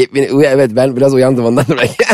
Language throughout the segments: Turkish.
Yepyeni, evet ben biraz uyandım ondan belki.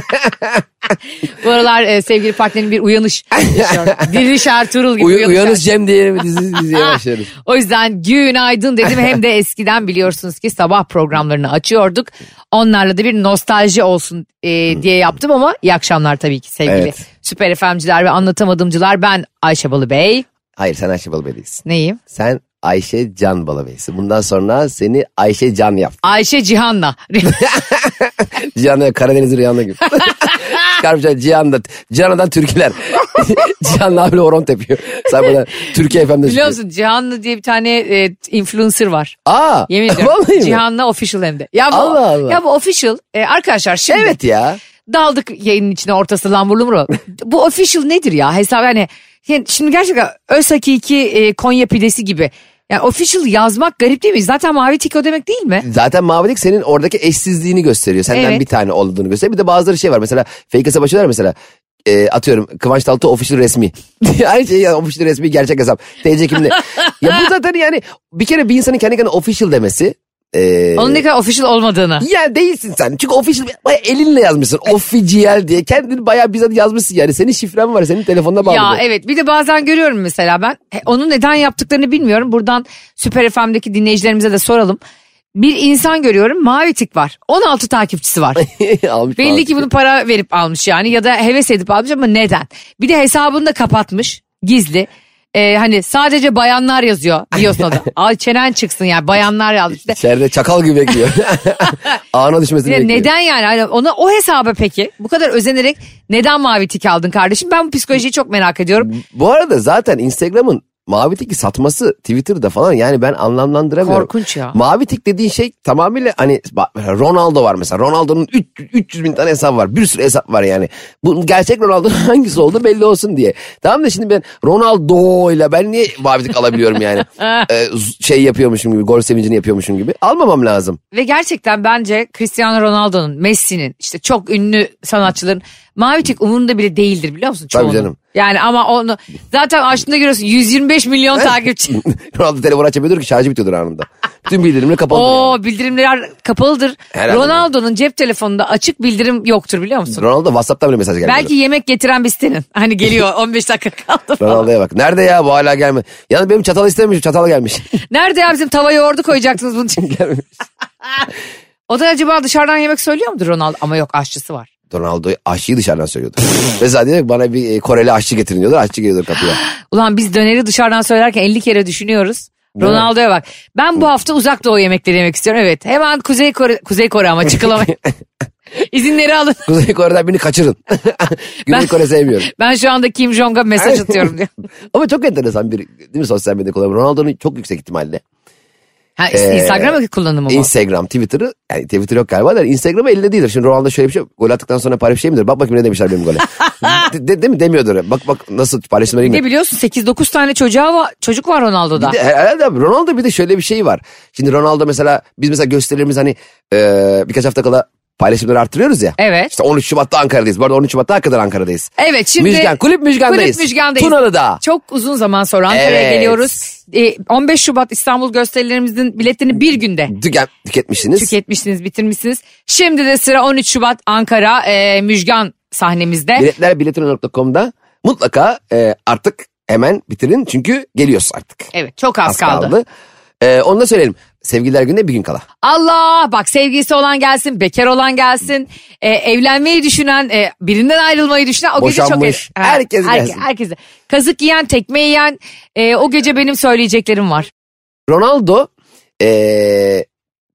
Bu aralar e, sevgili partnerim bir uyanış yaşıyor. Diriliş Ertuğrul gibi Uy, uyanış. uyanış Cem diye bir dizi, diziye başlıyoruz. O yüzden günaydın dedim. Hem de eskiden biliyorsunuz ki sabah programlarını açıyorduk. Onlarla da bir nostalji olsun e, diye yaptım ama iyi akşamlar tabii ki sevgili Evet. süper efemciler ve anlatamadımcılar. Ben Ayşe Balıbey. Hayır sen Ayşe Balıbey değilsin. Neyim? Sen Ayşe Can Balıbey'sin. Bundan sonra seni Ayşe Can yap. Ayşe Cihan'la. Cihan'la Karadeniz Rüyan'la gibi. Çıkarmışlar Cihan'da. Cihan'dan türküler. Cihan'la abiyle horon tepiyor. Sen bana Türkiye FM'de Biliyor musun Cihan'la diye bir tane e, influencer var. Aa. Yemin ediyorum. Cihan'la official hem de. Ya bu, Allah Allah. Ya bu official e, arkadaşlar şimdi Evet ya. daldık yayının içine ortası lambur lumru. bu official nedir ya hesap yani, yani şimdi gerçekten öz hakiki e, Konya pidesi gibi. Yani official yazmak garip değil mi? Zaten mavi tiko demek değil mi? Zaten mavilik senin oradaki eşsizliğini gösteriyor. Senden Evet. bir tane olduğunu gösteriyor. Bir de bazıları şey var mesela fake hesap açıyorlar mesela. E, atıyorum Kıvanç Tatlıtuğ official resmi. Aynı şey ya official resmi gerçek hesap. TC kimliği. ya bu zaten yani bir kere bir insanın kendi kendine official demesi. E, Onun ne kadar official olmadığını. ya değilsin sen. Çünkü official bayağı elinle yazmışsın. Official diye. Kendini bayağı bizzat yazmışsın yani. Senin şifren var. Senin telefonuna bağlı. Ya bu. evet bir de bazen görüyorum mesela ben he, onu neden yaptıklarını bilmiyorum. Buradan Süper FM'deki dinleyicilerimize de soralım. Bir insan görüyorum mavi tik var 16 takipçisi var. Almış Belli falan. ki bunu para verip almış yani ya da heves edip almış ama neden? Bir de hesabını da kapatmış gizli. Ee, hani sadece bayanlar yazıyor biliyorsun da. Ay çenen çıksın yani bayanlar yazmış. İşte İçeride çakal gibi bekliyor. Ağına düşmesini Ya bekliyor. neden yani? Hani ona o hesaba peki bu kadar özenerek neden mavi tik aldın kardeşim? Ben bu psikolojiyi çok merak ediyorum. Bu arada zaten Instagram'ın mavi tiki satması Twitter'da falan yani ben anlamlandıramıyorum. Korkunç ya. Mavi tik dediğin şey tamamıyla hani Ronaldo var mesela. Ronaldo'nun 300, 300 bin tane hesabı var. Bir sürü hesap var yani. Bu gerçek Ronaldo'nun hangisi oldu belli olsun diye. Tamam da şimdi ben Ronaldo ile ben niye mavi tik alabiliyorum yani? Ee, şey yapıyormuşum gibi, gol sevincini yapıyormuşum gibi. Almamam lazım. Ve gerçekten bence Cristiano Ronaldo'nun, Messi'nin işte çok ünlü sanatçıların mavi tik umurunda bile değildir biliyor musun Tabii çoğunun? canım. Yani ama onu zaten açtığında görüyorsun 125 milyon takipçi. Ronaldo telefon açamıyordur ki şarjı bitiyordur anında. Bütün bildirimleri kapalı. yani. Oo bildirimler kapalıdır. Herhalde. Ronaldo'nun cep telefonunda açık bildirim yoktur biliyor musun? Ronaldo WhatsApp'tan bile mesaj geldi. Belki yemek getiren bir sitenin. Hani geliyor 15 dakika kaldı falan. Ronaldo'ya bak. Nerede ya bu hala gelme. Yalnız benim çatal istememiş. Çatal gelmiş. Nerede ya bizim tava yoğurdu koyacaktınız bunun için. gelmemiş. O da acaba dışarıdan yemek söylüyor mudur Ronaldo? Ama yok aşçısı var. Ronaldo aşçıyı dışarıdan söylüyordu. Mesela diyor bana bir e, Koreli aşçı getirin diyorlar. Aşçı geliyordur kapıya. Ulan biz döneri dışarıdan söylerken 50 kere düşünüyoruz. Ronaldo'ya bak. Ben bu hafta uzak doğu yemekleri yemek istiyorum. Evet. Hemen Kuzey Kore, Kuzey Kore ama çıkılamayın. İzinleri alın. Kuzey Kore'den birini kaçırın. Güney Ben- Kore sevmiyorum. Ben şu anda Kim Jong'a mesaj atıyorum diyor. Ama çok enteresan bir değil mi sosyal medya kullanımı. Ronaldo'nun çok yüksek ihtimalle. Ha, Ee, Instagram kullanımı mı? Instagram, Twitter'ı yani Twitter yok galiba da Instagram'ı elinde değildir. Şimdi Ronaldo şöyle bir şey gol attıktan sonra paylaşmış şey midir? Bak bakayım ne demişler benim gole. de, de- değil mi? Demiyordur. Bak bak nasıl paylaşımları Ne biliyorsun 8-9 tane çocuğa var, çocuk var Ronaldo'da. Bir de herhalde Ronaldo bir de şöyle bir şey var. Şimdi Ronaldo mesela biz mesela gösterilerimiz hani e, birkaç hafta kala paylaşımları arttırıyoruz ya. Evet. İşte 13 Şubat'ta Ankara'dayız. Bu arada 13 Şubat'ta hakikaten Ankara'dayız. Evet şimdi Müjgan, kulüp Müjgan'dayız. Kulüp Müjgan'dayız. Tunalı'da. Çok uzun zaman sonra Ankara'ya Evet. geliyoruz. Ee, 15 Şubat İstanbul gösterilerimizin biletlerini bir günde Tüken, tüketmişsiniz. tüketmişsiniz, bitirmişsiniz. Şimdi de sıra 13 Şubat Ankara e, Müjgan sahnemizde. Biletler biletron.com'da mutlaka e, artık hemen bitirin. Çünkü geliyoruz artık. Evet çok az, Az kaldı. kaldı. E, onu da söyleyelim. Sevgililer günde bir gün kala. Allah bak sevgilisi olan gelsin, bekar olan gelsin, e, evlenmeyi düşünen, e, birinden ayrılmayı düşünen o gece çok... Boşanmış. Ha, Herkes herke- gelsin. Herkese. Kazık yiyen, tekme yiyen e, o gece benim söyleyeceklerim var. Ronaldo e,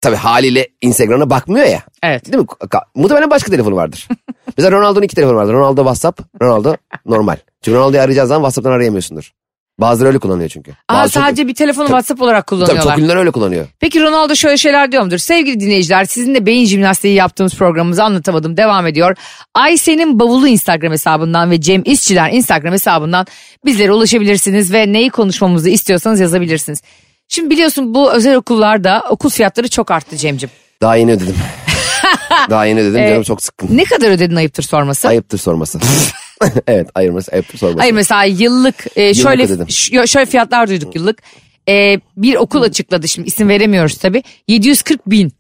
tabii haliyle Instagram'a bakmıyor ya. Evet. Değil mi? Ka- Muhtemelen başka telefonu vardır. Mesela Ronaldo'nun iki telefonu vardır. Ronaldo WhatsApp, Ronaldo normal. Çünkü Ronaldo'yu arayacağız zaman WhatsApp'tan arayamıyorsundur. Bazıları öyle kullanıyor çünkü. Aa, Bazı çok- sadece bir telefonu WhatsApp olarak Tabii kullanıyorlar. çok ünlüler öyle kullanıyor. Peki Ronaldo şöyle şeyler diyor mudur? Sevgili dinleyiciler sizinle beyin jimnastiği yaptığımız programımızı anlatamadım devam ediyor. Ayşe'nin bavulu Instagram hesabından ve Cem İşçiler Instagram hesabından bizlere ulaşabilirsiniz ve neyi konuşmamızı istiyorsanız yazabilirsiniz. Şimdi biliyorsun bu özel okullarda okul fiyatları çok arttı Cem'cim. Daha yeni ödedim. Daha yeni ödedim canım çok sıkkın. Ne kadar ödedin ayıptır sorması? Ayıptır sorması. evet ayırması ayıptır sorması. Hayır mesela yıllık, e, şöyle ş- şöyle fiyatlar duyduk yıllık. E, bir okul açıkladı şimdi isim veremiyoruz tabii. 740 bin.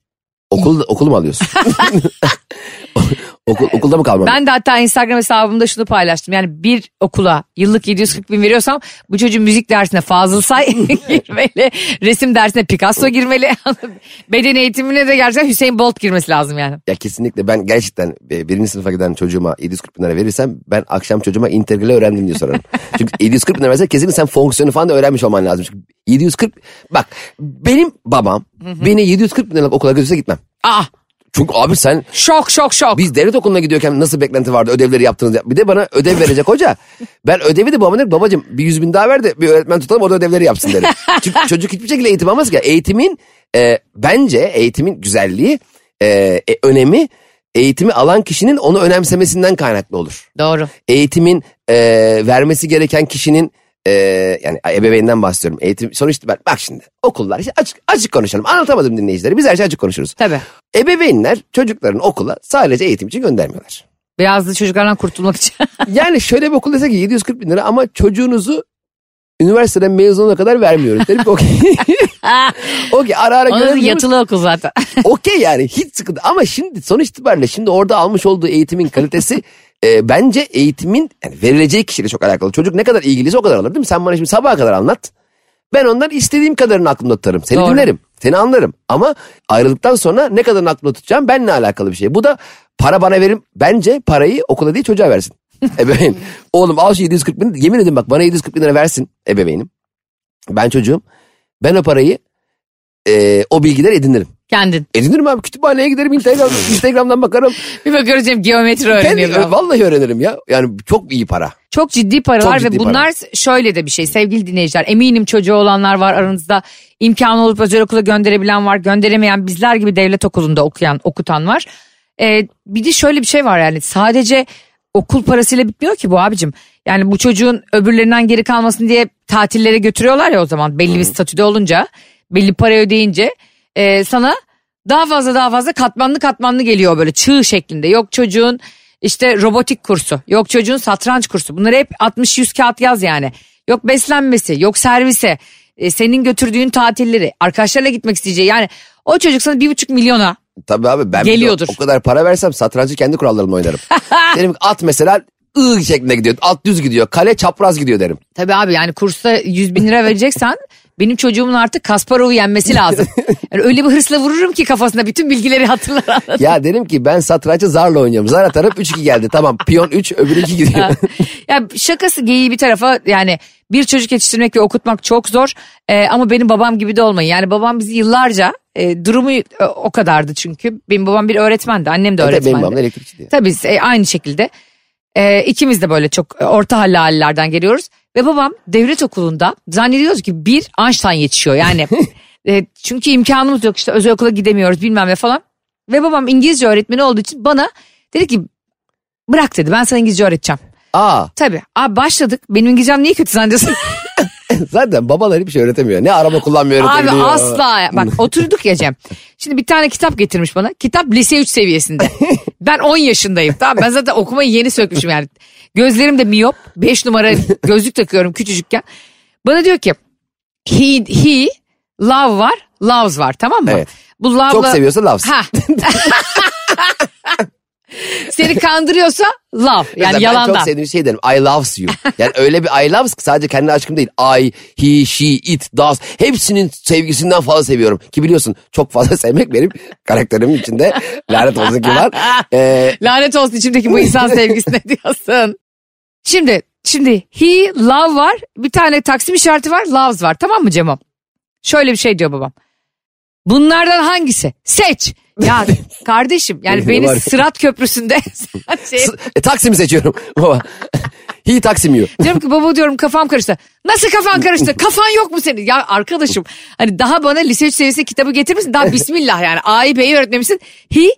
Okul, okul mu alıyorsun? Okul, okulda mı kalmam? Ben de hatta Instagram hesabımda şunu paylaştım. Yani bir okula yıllık 740 bin veriyorsam bu çocuğun müzik dersine Fazıl Say girmeli. Resim dersine Picasso girmeli. Beden eğitimine de gerçekten Hüseyin Bolt girmesi lazım yani. Ya kesinlikle ben gerçekten e, birinci sınıfa giden çocuğuma 740 bin lira verirsem ben akşam çocuğuma integrale öğrendim diye sorarım. Çünkü 740 bin lira versen kesinlikle sen fonksiyonu falan da öğrenmiş olman lazım. Çünkü 740 bak benim babam beni 740 bin liralık okula götürse gitmem. Ah Çünkü abi sen şok şok şok. biz devlet okuluna gidiyorken nasıl beklenti vardı ödevleri yaptınız. Bir de bana ödev verecek hoca. Ben ödevi de babama derim babacığım bir yüz bin daha ver de bir öğretmen tutalım o da ödevleri yapsın derim. Çünkü çocuk hiçbir şekilde eğitim almaz ki. Eğitimin e, bence eğitimin güzelliği e, e, önemi eğitimi alan kişinin onu önemsemesinden kaynaklı olur. Doğru. Eğitimin e, vermesi gereken kişinin e, yani ebeveynden bahsediyorum. Eğitim sonuçta ben bak şimdi okullar işte açık açık konuşalım. Anlatamadım dinleyicileri. Biz her şey açık konuşuruz. Tabii. Ebeveynler çocuklarını okula sadece eğitim için göndermiyorlar. Da çocuklardan kurtulmak için. Yani şöyle bir okul dese ki 740 bin lira ama çocuğunuzu üniversiteden mezun olana kadar vermiyoruz. Dedim ki okey. okey ara ara Onun yatılı okul zaten. Okey yani hiç sıkıntı. Ama şimdi sonuç itibariyle şimdi orada almış olduğu eğitimin kalitesi e, bence eğitimin yani verileceği kişiyle çok alakalı. Çocuk ne kadar ilgiliyse o kadar alır değil mi? Sen bana şimdi sabaha kadar anlat. Ben ondan istediğim kadarını aklımda tutarım. Seni Doğru. dinlerim. Seni anlarım. Ama ayrıldıktan sonra ne kadarını aklımda tutacağım benimle alakalı bir şey. Bu da para bana verim. Bence parayı okula değil çocuğa versin. Ebeveyn. Oğlum al şu 740 bin. Yemin ederim bak bana 740 bin lira versin ebeveynim. Ben çocuğum. Ben o parayı e, o bilgiler edinirim. Kendin. Edinirim abi kütüphaneye giderim Instagram, Instagram'dan bakarım. Bir bakıyoruz Cem geometri Kendi, öğreniyor. vallahi öğrenirim ya. Yani çok iyi para. Çok ciddi paralar Çok ciddi ve bunlar şöyle de bir şey sevgili dinleyiciler. Eminim çocuğu olanlar var aranızda. imkanı olup özel okula gönderebilen var. Gönderemeyen bizler gibi devlet okulunda okuyan, okutan var. Ee, bir de şöyle bir şey var yani sadece okul parasıyla bitmiyor ki bu abicim. Yani bu çocuğun öbürlerinden geri kalmasın diye tatillere götürüyorlar ya o zaman belli bir statüde olunca belli para ödeyince e, sana daha fazla daha fazla katmanlı katmanlı geliyor böyle çığ şeklinde. Yok çocuğun işte robotik kursu, yok çocuğun satranç kursu. Bunları hep 60-100 kağıt yaz yani. Yok beslenmesi, yok servise, e, senin götürdüğün tatilleri, arkadaşlarla gitmek isteyeceği. Yani o çocuk sana bir buçuk milyona Tabii abi ben Geliyordur. o kadar para versem satrancı kendi kurallarımla oynarım. derim at mesela ı şeklinde gidiyor. At düz gidiyor. Kale çapraz gidiyor derim. Tabii abi yani kursta 100 bin lira vereceksen benim çocuğumun artık Kasparov'u yenmesi lazım. Yani öyle bir hırsla vururum ki kafasına bütün bilgileri hatırlar. Ya derim ki ben satrancı zarla oynuyorum. Zar atarım 3-2 geldi. Tamam piyon 3 öbürü 2 gidiyor. ya şakası geyiği bir tarafa yani bir çocuk yetiştirmek ve okutmak çok zor. Ee, ama benim babam gibi de olmayın. Yani babam bizi yıllarca e, durumu e, o kadardı çünkü. Benim babam bir öğretmendi. Annem de Evet, öğretmendi. benim babam da elektrikçi diye. Tabii e, aynı şekilde. E, ikimiz de böyle çok e, orta halli ailelerden geliyoruz. Ve babam devlet okulunda zannediyoruz ki bir Einstein yetişiyor. Yani e, çünkü imkanımız yok işte özel okula gidemiyoruz bilmem ne falan. Ve babam İngilizce öğretmeni olduğu için bana dedi ki bırak dedi ben sana İngilizce öğreteceğim. Aa Tabii abi başladık benim İngilizcem niye kötü zannediyorsun? zaten babalar hiçbir şey öğretemiyor. Ne araba kullanmıyor Abi öğretebiliyor. asla bak oturduk ya Cem. Şimdi bir tane kitap getirmiş bana. Kitap lise 3 seviyesinde. Ben 10 yaşındayım tamam ben zaten okumayı yeni sökmüşüm yani. Gözlerim de miyop 5 numara gözlük takıyorum küçücükken. Bana diyor ki he, he love var loves var tamam mı? Evet. Bu love'la... Çok seviyorsa loves. Ha. Seni kandırıyorsa love yani Ben yalandan. çok sevdiğim şey derim. I loves you. Yani öyle bir I loves sadece kendi aşkım değil. I, he, she, it, does. Hepsinin sevgisinden fazla seviyorum. Ki biliyorsun çok fazla sevmek benim karakterimin içinde. Lanet olsun ki var. Ee, Lanet olsun içimdeki bu insan sevgisine diyorsun. Şimdi şimdi he love var bir tane taksim işareti var loves var tamam mı Cemo? Şöyle bir şey diyor babam. Bunlardan hangisi? Seç. Ya kardeşim yani beni. Sırat Köprüsü'nde şey, e, Taksim'i seçiyorum. Baba. he Taksim you. diyorum ki baba diyorum kafam karıştı. Nasıl kafan karıştı? Kafan yok mu senin? Ya arkadaşım hani daha bana lise 3 seviyesi kitabı getirmişsin. Daha bismillah yani A'yı B'yi öğretmemişsin. He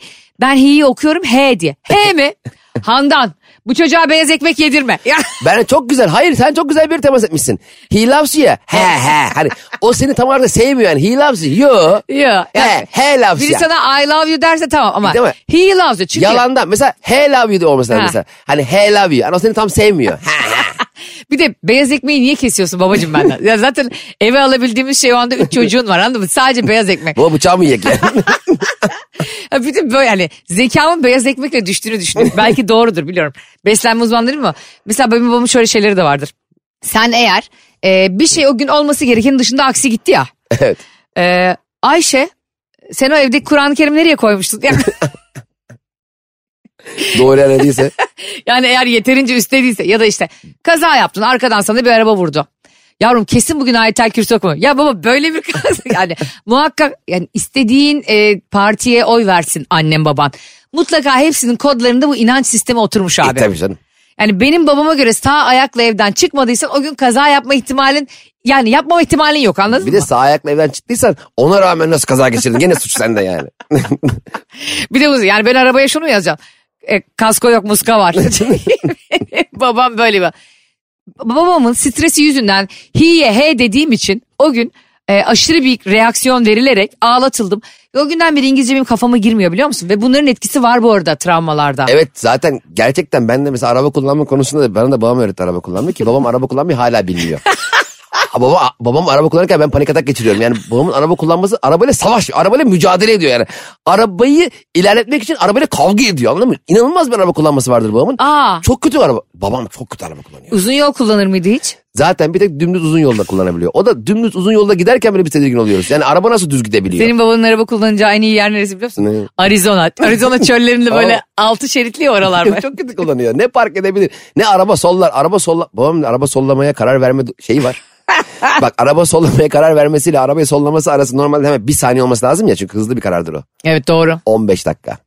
ben he'yi okuyorum he diye. He mi? Handan Bu çocuğa beyaz ekmek yedirme. Ben çok güzel. Hayır sen çok güzel bir temas etmişsin. He loves you ya. He he. Hani o seni tam olarak sevmiyor yani. He loves you. Yo. Ya. He, he loves Biri you. sana I love you derse tamam ama Değil mi? he loves you. Çünkü Yalandan. Mesela he love you de olması lazım mesela. Hani he love you. Hani o seni tam sevmiyor. bir de beyaz ekmeği niye kesiyorsun babacığım benden? ya zaten eve alabildiğimiz şey o anda üç çocuğun var anladın mı? Sadece beyaz ekmek. Bu bıçağı mı yiyecek yani? Bir de böyle hani zekamın beyaz ekmekle düştüğünü düşünüyorum. Belki doğrudur biliyorum. Beslenme uzmanları mı? Mesela benim babamın şöyle şeyleri de vardır. Sen eğer e, bir şey o gün olması gerekenin dışında aksi gitti ya. evet. E, Ayşe sen o evdeki Kur'an-ı Kerim nereye koymuştun? Yani, Doğru yani değilse. yani eğer yeterince üstte değilse ya da işte kaza yaptın arkadan sana bir araba vurdu. Yavrum kesin bugün ayetel kürsü okuma. Ya baba böyle bir kaza yani muhakkak yani istediğin e, partiye oy versin annem baban. Mutlaka hepsinin kodlarında bu inanç sistemi oturmuş abi. E, tabii canım. Yani benim babama göre sağ ayakla evden çıkmadıysan o gün kaza yapma ihtimalin yani yapmama ihtimalin yok anladın Bir mı? de sağ ayakla evden çıktıysan ona rağmen nasıl kaza geçirdin? Gene suç sende yani. Bir de bu yani ben arabaya şunu yazacağım? E, kasko yok muska var. Babam böyle bir. Babamın stresi yüzünden hiye he dediğim için o gün e, aşırı bir reaksiyon verilerek ağlatıldım. Ve o günden beri İngilizce benim kafama girmiyor biliyor musun? Ve bunların etkisi var bu arada travmalarda. Evet zaten gerçekten ben de mesela araba kullanma konusunda da bana da babam öğretti araba kullanmayı ki babam araba kullanmayı hala bilmiyor. Ha, Baba, babam araba kullanırken ben panik atak geçiriyorum. Yani babamın araba kullanması arabayla savaş, arabayla mücadele ediyor yani. Arabayı ilerletmek için arabayla kavga ediyor anladın mı? İnanılmaz bir araba kullanması vardır babamın. Aa. Çok kötü araba. Babam çok kötü araba kullanıyor. Uzun yol kullanır mıydı hiç? Zaten bir tek dümdüz uzun yolda kullanabiliyor. O da dümdüz uzun yolda giderken bile bir tedirgin oluyoruz. Yani araba nasıl düz gidebiliyor? Senin babanın araba kullanacağı en iyi yer neresi biliyor musun? Ne? Arizona. Arizona çöllerinde böyle altı şeritli oralar var. çok kötü kullanıyor. Ne park edebilir ne araba sollar. Araba solla babamın araba sollamaya karar verme şeyi var. Bak araba sollamaya karar vermesiyle arabayı sollaması arası normalde hemen bir saniye olması lazım ya çünkü hızlı bir karardır o. Evet doğru. 15 dakika.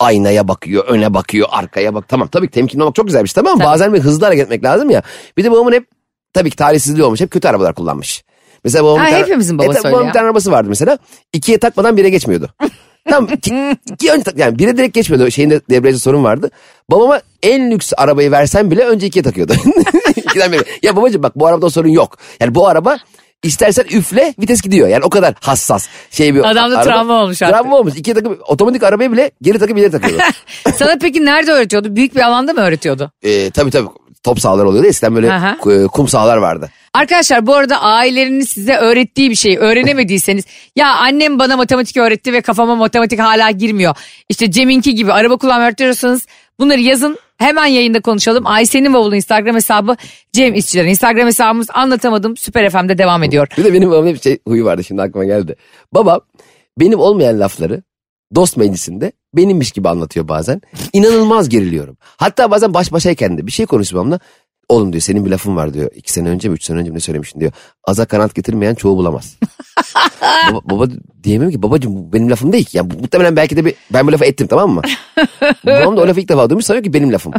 Aynaya bakıyor, öne bakıyor, arkaya bak. Tamam tabii ki temkinli olmak çok güzel bir şey tamam mı? Bazen bir hızlı hareket etmek lazım ya. Bir de babamın hep tabii ki talihsizliği olmuş. Hep kötü arabalar kullanmış. Mesela babamın Ha, tane- hepimizin babası E, babamın bir tane arabası vardı mesela. İkiye takmadan bire geçmiyordu. Tamam iki, iki önce yani bire direkt geçmiyordu. Şeyinde debriyajda sorun vardı. Babama en lüks arabayı versen bile önce ikiye takıyordu. İkiden. Ya babacığım bak bu arabada sorun yok. Yani bu araba istersen üfle vites gidiyor. Yani o kadar hassas. Şey bir Adamda araba- travma olmuş artık. Travma olmuş. İkiye takıp otomatik arabayı bile geri takıp ileri takıyordu. Sana peki nerede öğretiyordu? Büyük bir alanda mı öğretiyordu? ee, tabii tabii top sahaları oluyordu. Eskiden böyle Aha. ku- kum sahalar vardı. Arkadaşlar bu arada aileleriniz size öğrettiği bir şeyi öğrenemediyseniz ya annem bana matematik öğretti ve kafama matematik hala girmiyor. İşte Cem'inki gibi araba kullanmayı öğretiyorsanız bunları yazın hemen yayında konuşalım. Ayşe'nin bavulu Instagram hesabı Cem İşçilerin Instagram hesabımız anlatamadım Süper FM'de devam ediyor. Bir de benim babamın hep şey huyu vardı şimdi aklıma geldi. Babam benim olmayan lafları dost meclisinde benimmiş gibi anlatıyor bazen. İnanılmaz geriliyorum. Hatta bazen baş başayken de bir şey konuşuyor babamla. Oğlum diyor senin bir lafın var diyor. İki sene önce mi üç sene önce mi ne söylemiştin diyor. Aza kanat getirmeyen çoğu bulamaz. baba, baba diyemiyorum ki babacığım bu benim lafım değil ki. Yani bu- muhtemelen belki de bir, ben bu lafı ettim tamam mı? Babam da o lafı ilk defa duymuş sanıyor ki benim lafım.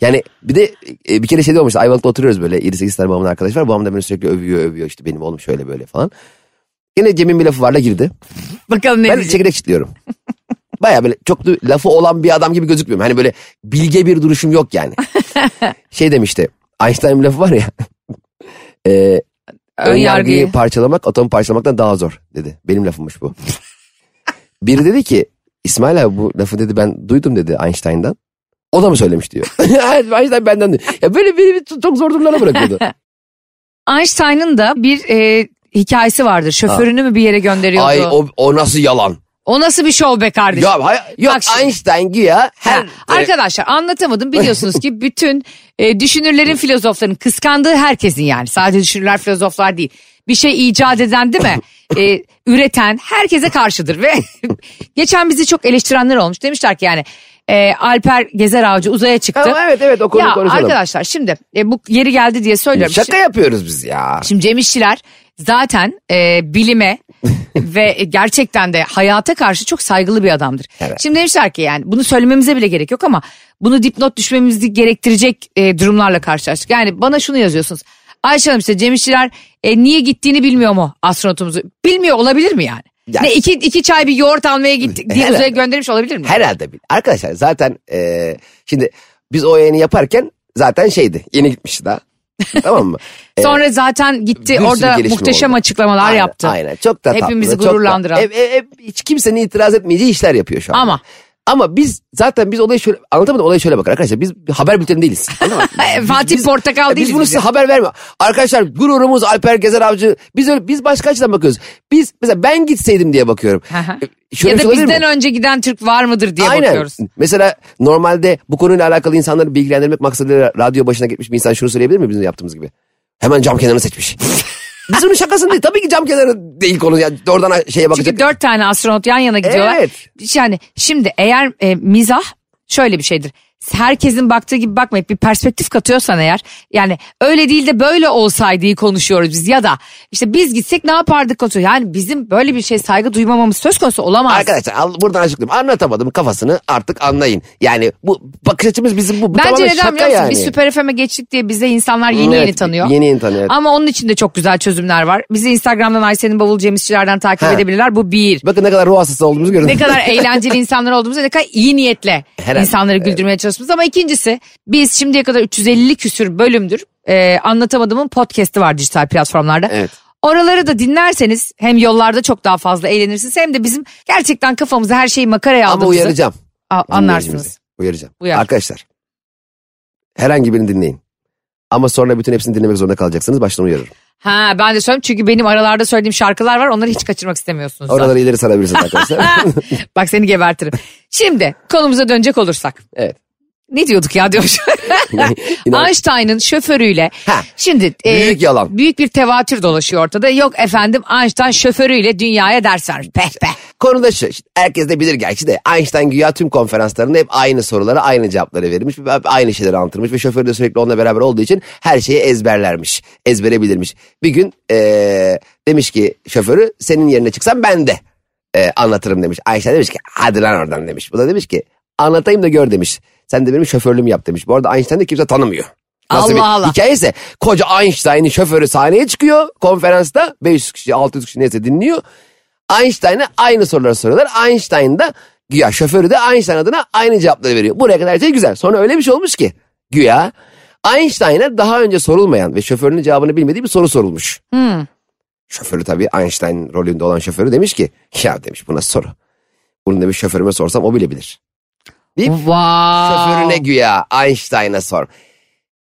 Yani bir de e, bir kere şey de olmuş. Ayvalık'ta oturuyoruz böyle 7-8 tane babamın arkadaş var. Babam da beni sürekli övüyor övüyor işte benim oğlum şöyle böyle falan. Yine Cem'in bir lafı varla girdi. Bakalım ne Ben diyecek. çekirdek çitliyorum. Baya böyle çok da lafı olan bir adam gibi gözükmüyorum. Hani böyle bilge bir duruşum yok yani. şey demişti. Einstein'ın bir lafı var ya. e, ön yargıyı yargıyı. parçalamak atomu parçalamaktan daha zor dedi. Benim lafımmış bu. Biri dedi ki İsmail abi bu lafı dedi ben duydum dedi Einstein'dan. O da mı söylemiş diyor. Einstein benden diyor. Ya böyle beni çok zor durumlara bırakıyordu. Einstein'ın da bir e, hikayesi vardır. Şoförünü mü bir yere gönderiyordu? Ay o, o nasıl yalan. O nasıl bir şov be kardeşim? Ya, hay, yok Bak şimdi. Einstein güya her... Ha, arkadaşlar anlatamadım biliyorsunuz ki bütün e, düşünürlerin filozofların kıskandığı herkesin yani sadece düşünürler filozoflar değil bir şey icat eden değil mi E, üreten herkese karşıdır ve geçen bizi çok eleştirenler olmuş demişler ki yani e, Alper Gezer Avcı uzaya çıktı. Ama evet evet o konuyu ya konuşalım. arkadaşlar şimdi e, bu yeri geldi diye söylüyorum. Şaka yapıyoruz biz ya. Şimdi Cem İşçiler zaten e, bilime ve gerçekten de hayata karşı çok saygılı bir adamdır. Evet. Şimdi demişler ki yani bunu söylememize bile gerek yok ama bunu dipnot düşmemizi gerektirecek e, durumlarla karşılaştık. Yani bana şunu yazıyorsunuz. Ayşe Hanım işte Cem İşçiler e, niye gittiğini bilmiyor mu astronotumuzu? Bilmiyor olabilir mi yani? Ya- Ne iki, iki çay bir yoğurt almaya gittik diye Herhalde. uzaya göndermiş olabilir mi? Herhalde bil. Arkadaşlar zaten e, şimdi biz o yayını yaparken zaten şeydi yeni gitmişti daha. tamam mı? Ee, Sonra zaten gitti orada muhteşem oldu. açıklamalar aynen, yaptı. Aynen çok da tatlı. Hepimizi çok da- gururlandıran. E, e, e, hiç kimsenin itiraz etmeyeceği işler yapıyor şu an. Ama Ama biz zaten biz olayı şöyle anlatamadım olayı şöyle bakar arkadaşlar biz bir haber bülteni değiliz. Fatih biz- Portakal Biz değiliz bunu biz size ya. haber vermiyor. Arkadaşlar gururumuz Alper Gezer Avcı. Biz öyle, biz başka açıdan bakıyoruz. Biz mesela ben gitseydim diye bakıyorum. E, şöyle ya da şey olabilir mi? bizden önce giden Türk var mıdır diye Aynen. bakıyoruz. Mesela normalde bu konuyla alakalı insanları bilgilendirmek maksadıyla radyo başına gitmiş bir insan şunu söyleyebilir mi bizim yaptığımız gibi? Hemen cam kenarını seçmiş. Biz onun şakasını değil. Tabii ki cam kenarı değil konu. Yani oradan şeye bakacak. Çünkü dört tane astronot yan yana gidiyorlar. Evet. Yani şimdi eğer e, mizah şöyle bir şeydir. Herkesin baktığı gibi bakmayıp bir perspektif katıyorsan eğer yani öyle değil de böyle olsaydı konuşuyoruz biz ya da işte biz gitsek ne yapardık konuşuyor. Yani bizim böyle bir şey saygı duymamamız söz konusu olamaz. Arkadaşlar al, buradan açıklayayım. Anlatamadım kafasını artık anlayın. Yani bu bakış açımız bizim bu. bu Bence tamamen neden şaka biliyor musun? yani. Biz Süper FM'e geçtik diye bize insanlar yeni Evet, yeni tanıyor. Yeni yeni tanıyor. evet. Ama onun için de çok güzel çözümler var. Bizi Instagram'dan Ayşe'nin Bavul Cemizçilerden takip Ha. edebilirler. Bu bir. Bakın ne kadar ruh hastası olduğumuzu görün. ne kadar eğlenceli insanlar olduğumuzu ne kadar iyi niyetle Herhalde, insanları güldürmeye çalışıyoruz. Ama ikincisi biz şimdiye kadar 350 küsür bölümdür e, anlatamadığımın podcast'i var dijital platformlarda. Evet. Oraları da dinlerseniz hem yollarda çok daha fazla eğlenirsiniz hem de bizim gerçekten kafamıza her şeyi makaraya Ama aldığımızı uyaracağım. a- anlarsınız. Uyaracağım. Uyar. Arkadaşlar. Herhangi birini dinleyin. Ama sonra bütün hepsini dinlemek zorunda kalacaksınız. Baştan uyarırım. Ha ben de söyleyeyim çünkü benim aralarda söylediğim şarkılar var onları hiç kaçırmak istemiyorsunuz. Oraları ileri sarabilirsiniz arkadaşlar. Bak seni gebertirim. Şimdi konumuza dönecek olursak. evet. Ne diyorduk ya diyormuş. Einstein'ın şoförüyle. Ha, Şimdi e, büyük yalan. Büyük bir tevatür dolaşıyor ortada. Yok efendim Einstein şoförüyle dünyaya ders vermiş. Peh peh. Konu da şu. herkes de bilir gerçi de Einstein güya tüm konferanslarında hep aynı sorulara aynı cevapları vermiş. ve Aynı şeyleri anlatırmış ve şoför de sürekli onunla beraber olduğu için her şeyi ezberlermiş. Ezbere bilirmiş. Bir gün eee, demiş ki şoförü senin yerine çıksam ben de eee, anlatırım demiş. Einstein demiş ki hadi lan oradan demiş. Bu da demiş ki anlatayım da gör demiş. Sen de benim şoförlüğümü yap demiş. Bu arada Einstein'ı kimse tanımıyor. Allah bir Allah. hikayeyse koca Einstein'ın şoförü sahneye çıkıyor konferansta 500 kişi 600 kişi neyse dinliyor. Einstein'a aynı soruları soruyorlar. Einstein da güya şoförü de Einstein adına aynı cevapları veriyor. Buraya kadar her şey güzel. Sonra öyle bir şey olmuş ki güya Einstein'a daha önce sorulmayan ve şoförünün cevabını bilmediği bir soru sorulmuş. Hmm. Şoförü tabii Einstein rolünde olan şoförü demiş ki ya demiş bu nasıl soru? Bunu demiş şoförüme sorsam o bile bilir. Deyip Wow. şoförüne güya Einstein'a sor.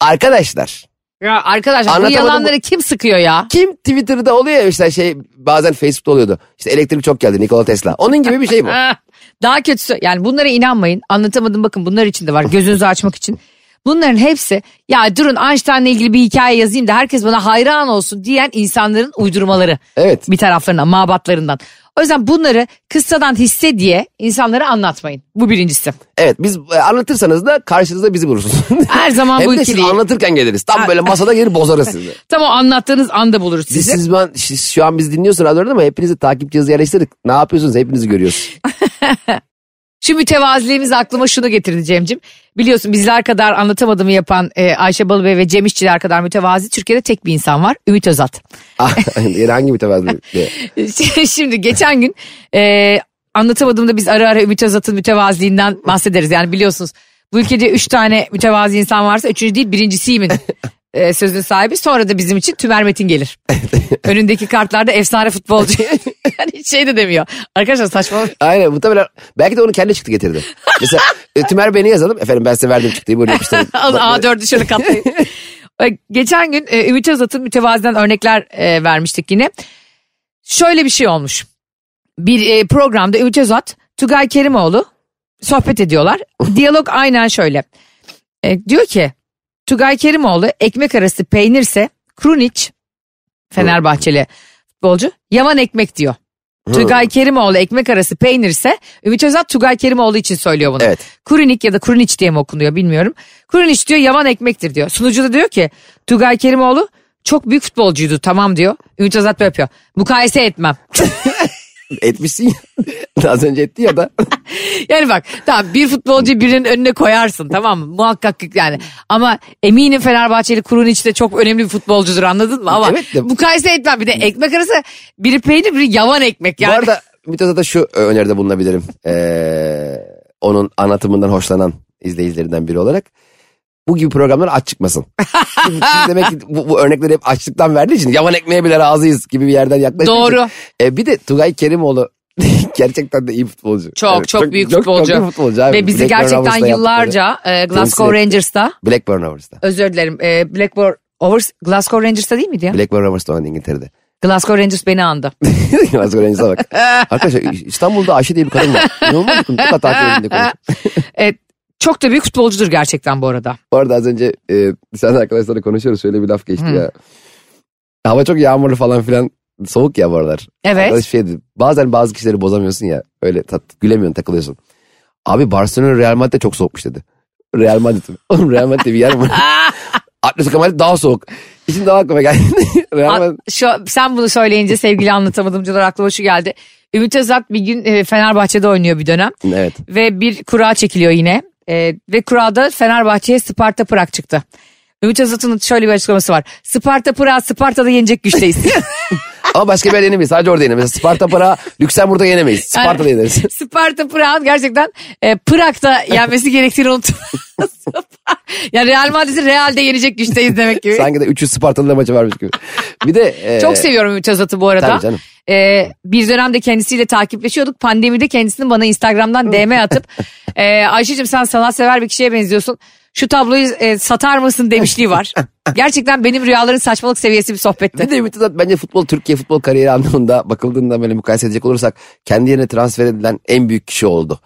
Arkadaşlar Ya arkadaşlar bu yalanları kim sıkıyor ya? kim Twitter'da oluyor ya işte şey bazen Facebook'ta oluyordu. İşte elektrik çok geldi Nikola Tesla. Onun gibi bir şey bu. Ah, Daha kötüsü yani bunlara inanmayın. Anlatamadım bakın bunlar için de var. Gözünüzü açmak için. Bunların hepsi ya durun Einstein'la ilgili bir hikaye yazayım da herkes bana hayran olsun diyen insanların uydurmaları. Evet. Bir taraflarından, mabatlarından. O yüzden bunları kıssadan hisse diye insanlara anlatmayın. Bu birincisi. Evet biz e, anlatırsanız da karşınızda bizi bulursunuz. Her zaman Hem bu de siz ikiliyi. anlatırken geliriz. Tam böyle masada gelir bozarız sizi. Tam o anlattığınız anda buluruz Biz, sizi. siz, ben, siz şu an bizi dinliyorsunuz radyoda ama hepinizi takipçi yazı yerleştirdik. Ne yapıyorsunuz hepinizi görüyoruz. Şu mütevaziliğimiz aklıma şunu getirdi Cem'cim. Biliyorsun bizler kadar anlatamadığımı yapan e, Ayşe Balıbey ve Cem İşçiler kadar mütevazi Türkiye'de tek bir insan var. Ümit Özat. Ah, hangi mütevazı? diye. Şimdi geçen gün e, anlatamadığımda biz ara ara Ümit Özat'ın mütevaziliğinden bahsederiz. Yani biliyorsunuz bu ülkede üç tane mütevazi insan varsa üçüncü değil birincisiyim e, sözün sahibi. Sonra da bizim için Tümer Metin gelir. Önündeki kartlarda efsane futbolcu. yani şey de demiyor. Arkadaşlar saçma. Aynen muhtemelen belki de onu kendi çıktı getirdi. Mesela e, Tümer Bey'ini yazalım. Efendim ben size verdim çıktıyı buyurun yapıştırın. Al A4'ü şöyle katlayın. Bak, Geçen gün e, Ümit Özat'ın mütevaziden örnekler e, vermiştik yine. Şöyle bir şey olmuş. Bir e, programda Ümit Özat, Tugay Kerimoğlu sohbet ediyorlar. Diyalog aynen şöyle. E, diyor ki Tugay Kerimoğlu ekmek arası peynirse Krunic Fenerbahçeli futbolcu yaman ekmek diyor. Tugay Kerimoğlu ekmek arası peynirse Ümit Özat Tugay Kerimoğlu için söylüyor bunu. Evet. Kurinik ya da Kurunic diye mi okunuyor bilmiyorum. Kurunic diyor yaman ekmektir diyor. Sunucu da diyor ki Tugay Kerimoğlu çok büyük futbolcuydu tamam diyor. Ümit Özat böyle yapıyor. Mukayese etmem. Etmişsin ya. Az önce etti ya da. yani bak tamam bir futbolcu birinin önüne koyarsın tamam mı? Muhakkak yani. Ama eminim Fenerbahçeli Kurunic de çok önemli bir futbolcudur anladın mı? Ama Evet de- mukayese etmem. Bir de ekmek arası biri peynir biri yavan ekmek yani. Bu arada Mithat'a da şu öneride bulunabilirim. Ee, onun anlatımından hoşlanan izleyicilerinden biri olarak bu gibi programlar aç çıkmasın. Demek ki bu, bu örnekleri hep açlıktan verdiği için yavan ekmeğe bile razıyız gibi bir yerden yaklaştığı Doğru. için. E, bir de Tugay Kerimoğlu gerçekten de iyi futbolcu. Çok, Evet, çok büyük futbolcu. Çok, iyi futbolcu abi. Ve bizi Blackburn gerçekten yıllarca e, Glasgow. Rangers'ta Blackburn Rovers'ta. özür dilerim e, Blackburn Overs, Glasgow Rangers'ta değil miydi ya? Blackburn Rovers'ta oynadı İngiltere'de. Glasgow Rangers beni andı. Glasgow Rangers'a bak. Arkadaşlar İstanbul'da Ayşe diye bir kadın var. İnanılmaz bir kadın. Mutlaka takip edin diye konuşuyor. E, çok da büyük futbolcudur gerçekten bu arada. Bu arada az önce e, sen arkadaşlarla konuşuyoruz. Şöyle bir laf geçti Hı. ya. Hava çok yağmurlu falan filan. Soğuk ya bu aralar. Evet. Arkadaş şey bazen bazı kişileri bozamıyorsun ya. Öyle tat, gülemiyorsun takılıyorsun. Abi Barcelona Real Madrid çok soğukmuş dedi. Real Madrid mi? Oğlum Real Madrid bir yer mi? Atletico Madrid daha soğuk. İçim daha aklıma geldi. Real Madrid. Şu, sen bunu söyleyince sevgili anlatamadımcılar aklıma şu geldi. Ümit Özat bir gün e, Fenerbahçe'de oynuyor bir dönem. Evet. Ve bir kura çekiliyor yine. E, ve kurada Fenerbahçe'ye Sparta Prag çıktı. Ümit Özat'ın şöyle bir açıklaması var. Sparta Prag Sparta'da yenecek güçteyiz. Ama başka bir yer yenemeyiz. Sadece orada yenemeyiz. Sparta para Lüksemburg'da yenemeyiz. Sparta'da yeneriz. Sparta Prag'ın gerçekten e, Prag'da yenmesi gerektiğini unuttum. yani Real Madrid'i Real'de yenecek güçteyiz demek gibi. Sanki de 300 Spartalı maçı varmış gibi. Bir de... e, Çok seviyorum Ümit Özat'ı bu arada. Tabii canım. Ee, bir dönemde kendisiyle takipleşiyorduk. Pandemide kendisinin bana Instagram'dan DM atıp e, Ayşe'cim sen sanatsever bir kişiye benziyorsun. Şu tabloyu e, satar mısın demişliği var. Gerçekten benim rüyaların saçmalık seviyesi bir sohbetti. Bir de Ümit Özat bence futbol Türkiye futbol kariyeri anlamında bakıldığında böyle mukayese edecek olursak kendi yerine transfer edilen en büyük kişi oldu.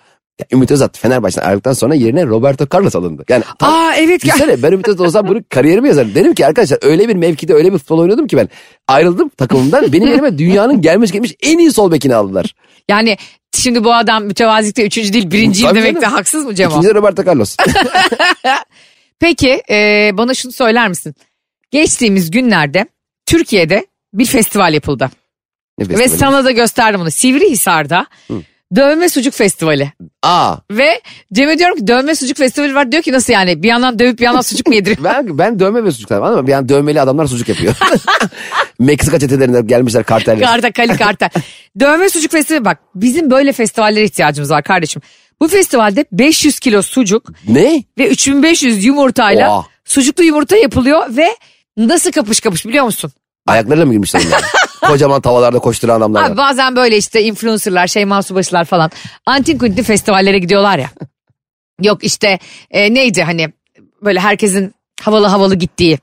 Ümit Özat Fenerbahçe'den ayrıldıktan sonra yerine Roberto Carlos alındı. Yani tam, Aa evet. Düşünsene ben Ümit Özat olsam bunu kariyerimi yazarım. Derim ki arkadaşlar öyle bir mevkide öyle bir futbol oynuyordum ki ben. Ayrıldım takımımdan benim yerime dünyanın gelmiş geçmiş en iyi sol bekini aldılar. Yani şimdi bu adam mütevazılıkta üçüncü değil birinciyim Tabii demekte canım. haksız mı Cemal? İkinci de Roberto Carlos. Peki e, bana şunu söyler misin? Geçtiğimiz günlerde Türkiye'de bir festival yapıldı. Ne Ve sana da gösterdim bunu. Sivrihisar'da Dövme Sucuk Festivali. Aa Ve Cem'e diyorum ki dövme sucuk festivali var. Diyor ki nasıl yani bir yandan dövüp bir yandan sucuk mu yediriyor? ben, ben dövme ve sucuk anladın mı? Yani dövmeli adamlar sucuk yapıyor. Meksika çetelerinde gelmişler karteller. Karta kali karta. dövme sucuk festivali bak bizim böyle festivallere ihtiyacımız var kardeşim. Bu festivalde 500 kilo sucuk ne? ve 3500 yumurtayla Oha. sucuklu yumurta yapılıyor ve nasıl kapış kapış biliyor musun? Ayaklarıyla mı girmişler? Kocaman tavallarda koşturan adamlar var. Abi bazen böyle işte influencerlar, Şeyma Subaşılar falan antin kuntin festivallere gidiyorlar ya. Yok işte e, neydi hani böyle herkesin havalı havalı gittiği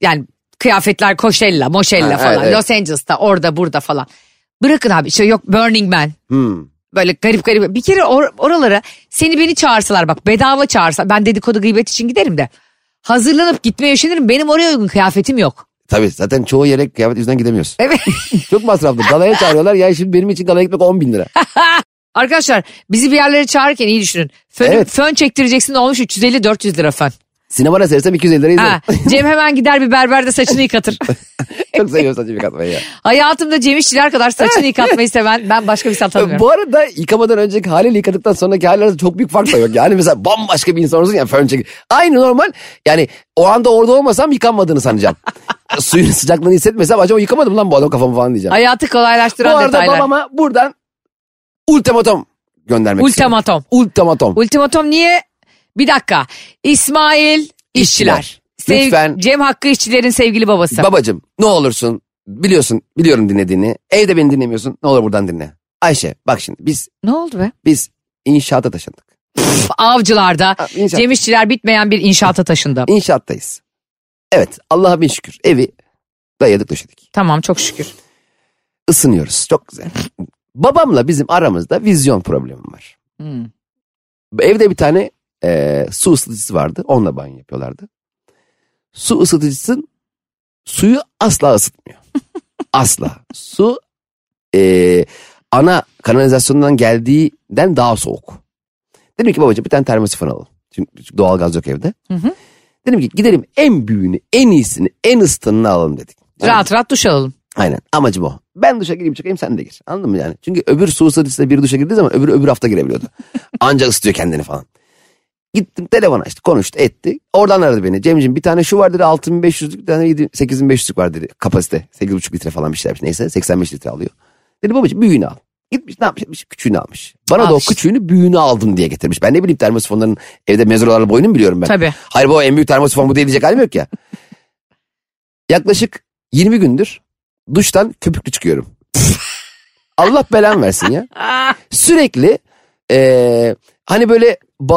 yani kıyafetler Coachella, Moşella falan evet, evet. Los Angeles'ta orada burada falan. Bırakın abi işte yok Burning Man Hmm. böyle garip garip bir kere or- oralara seni beni çağırsalar bak bedava çağırsa ben dedikodu gıybet için giderim de hazırlanıp gitmeye üşenirim benim oraya uygun kıyafetim yok. Tabii zaten çoğu yere kıyafet yüzünden gidemiyoruz. Evet. Çok masraflı. Galaya çağırıyorlar. Ya şimdi benim için galaya gitmek 10 bin lira. Arkadaşlar bizi bir yerlere çağırırken iyi düşünün. Fön, Evet. fön çektireceksin olmuş 350-400 lira fön. Sinemada seyresem 250 lira izlerim. Ha, Cem hemen gider bir berberde saçını yıkatır. Çok seviyorum saçımı yıkatmayı ya. Hayatımda Cem İşçiler kadar saçını yıkatmayı seven ben başka bir insan tanımıyorum. Bu arada yıkamadan önceki haliyle yıkadıktan sonraki hali arasında çok büyük fark da yok. Yani mesela bambaşka bir insan olursun ya fön çek. Aynı normal. Yani o anda orada olmasam yıkanmadığını sanacağım. Suyun sıcaklığını hissetmesem acaba yıkamadım lan bu adam kafamı falan diyeceğim. Hayatı bu kolaylaştıran arada detaylar. babama buradan ultimatom göndermek istiyorum. Ultimatom. Ultimatom. Ultimatom niye? Bir dakika. İsmail İşçiler. Sev- Lütfen. Cem Hakkı İşçilerin sevgili babası. Babacım ne olursun biliyorsun biliyorum dinlediğini. Evde beni dinlemiyorsun ne olur buradan dinle. Ayşe bak şimdi biz ne oldu be? biz inşaata taşındık. Avcılarda Ha, inşaat. Cem İşçiler bitmeyen bir inşaata taşındı. İnşaattayız. Evet Allah'a bin şükür evi dayadık döşedik. Tamam çok şükür. Isınıyoruz çok güzel. Babamla bizim aramızda vizyon problemi var. Hmm. Evde bir tane e, su ısıtıcısı vardı onunla banyo yapıyorlardı. Su ısıtıcısının suyu asla ısıtmıyor. asla. Su e, ana kanalizasyondan geldiğinden daha soğuk. Dedim ki babacığım bir tane termosifon alalım. Çünkü çünkü doğalgaz yok evde. Hı hı. Dedim ki gidelim en büyüğünü, en iyisini, en ısıtınını alalım dedik. Rahat rahat duş alalım. Aynen amacım o. Ben duşa gireyim çıkayım sen de gir. Anladın mı yani? Çünkü öbür su ısıtıcısıyla biri duşa girdiği zaman öbürü öbür hafta girebiliyordu. Anca ısıtıyor kendini falan. Gittim telefon açtı konuştu etti. Oradan aradı beni. Cemciğim bir tane şu var dedi 6500'lük bir tane 7 8500'lük var dedi. Kapasite 8,5 litre falan bir şeyler. Neyse 85 litre alıyor. Dedi babacığım büyüğünü al. Gitmiş ne yapmış? Küçüğünü almış. Bana da o Almış. küçüğünü büyüğünü aldım diye getirmiş. Ben ne bileyim termosifonların evde mezuralarla boyunu mu biliyorum ben? Tabii. Hayır bu en büyük termosifon bu değil diyecek halim yok ya. Yaklaşık 20 gündür duştan köpüklü çıkıyorum. Allah belan versin ya. Sürekli eee, hani böyle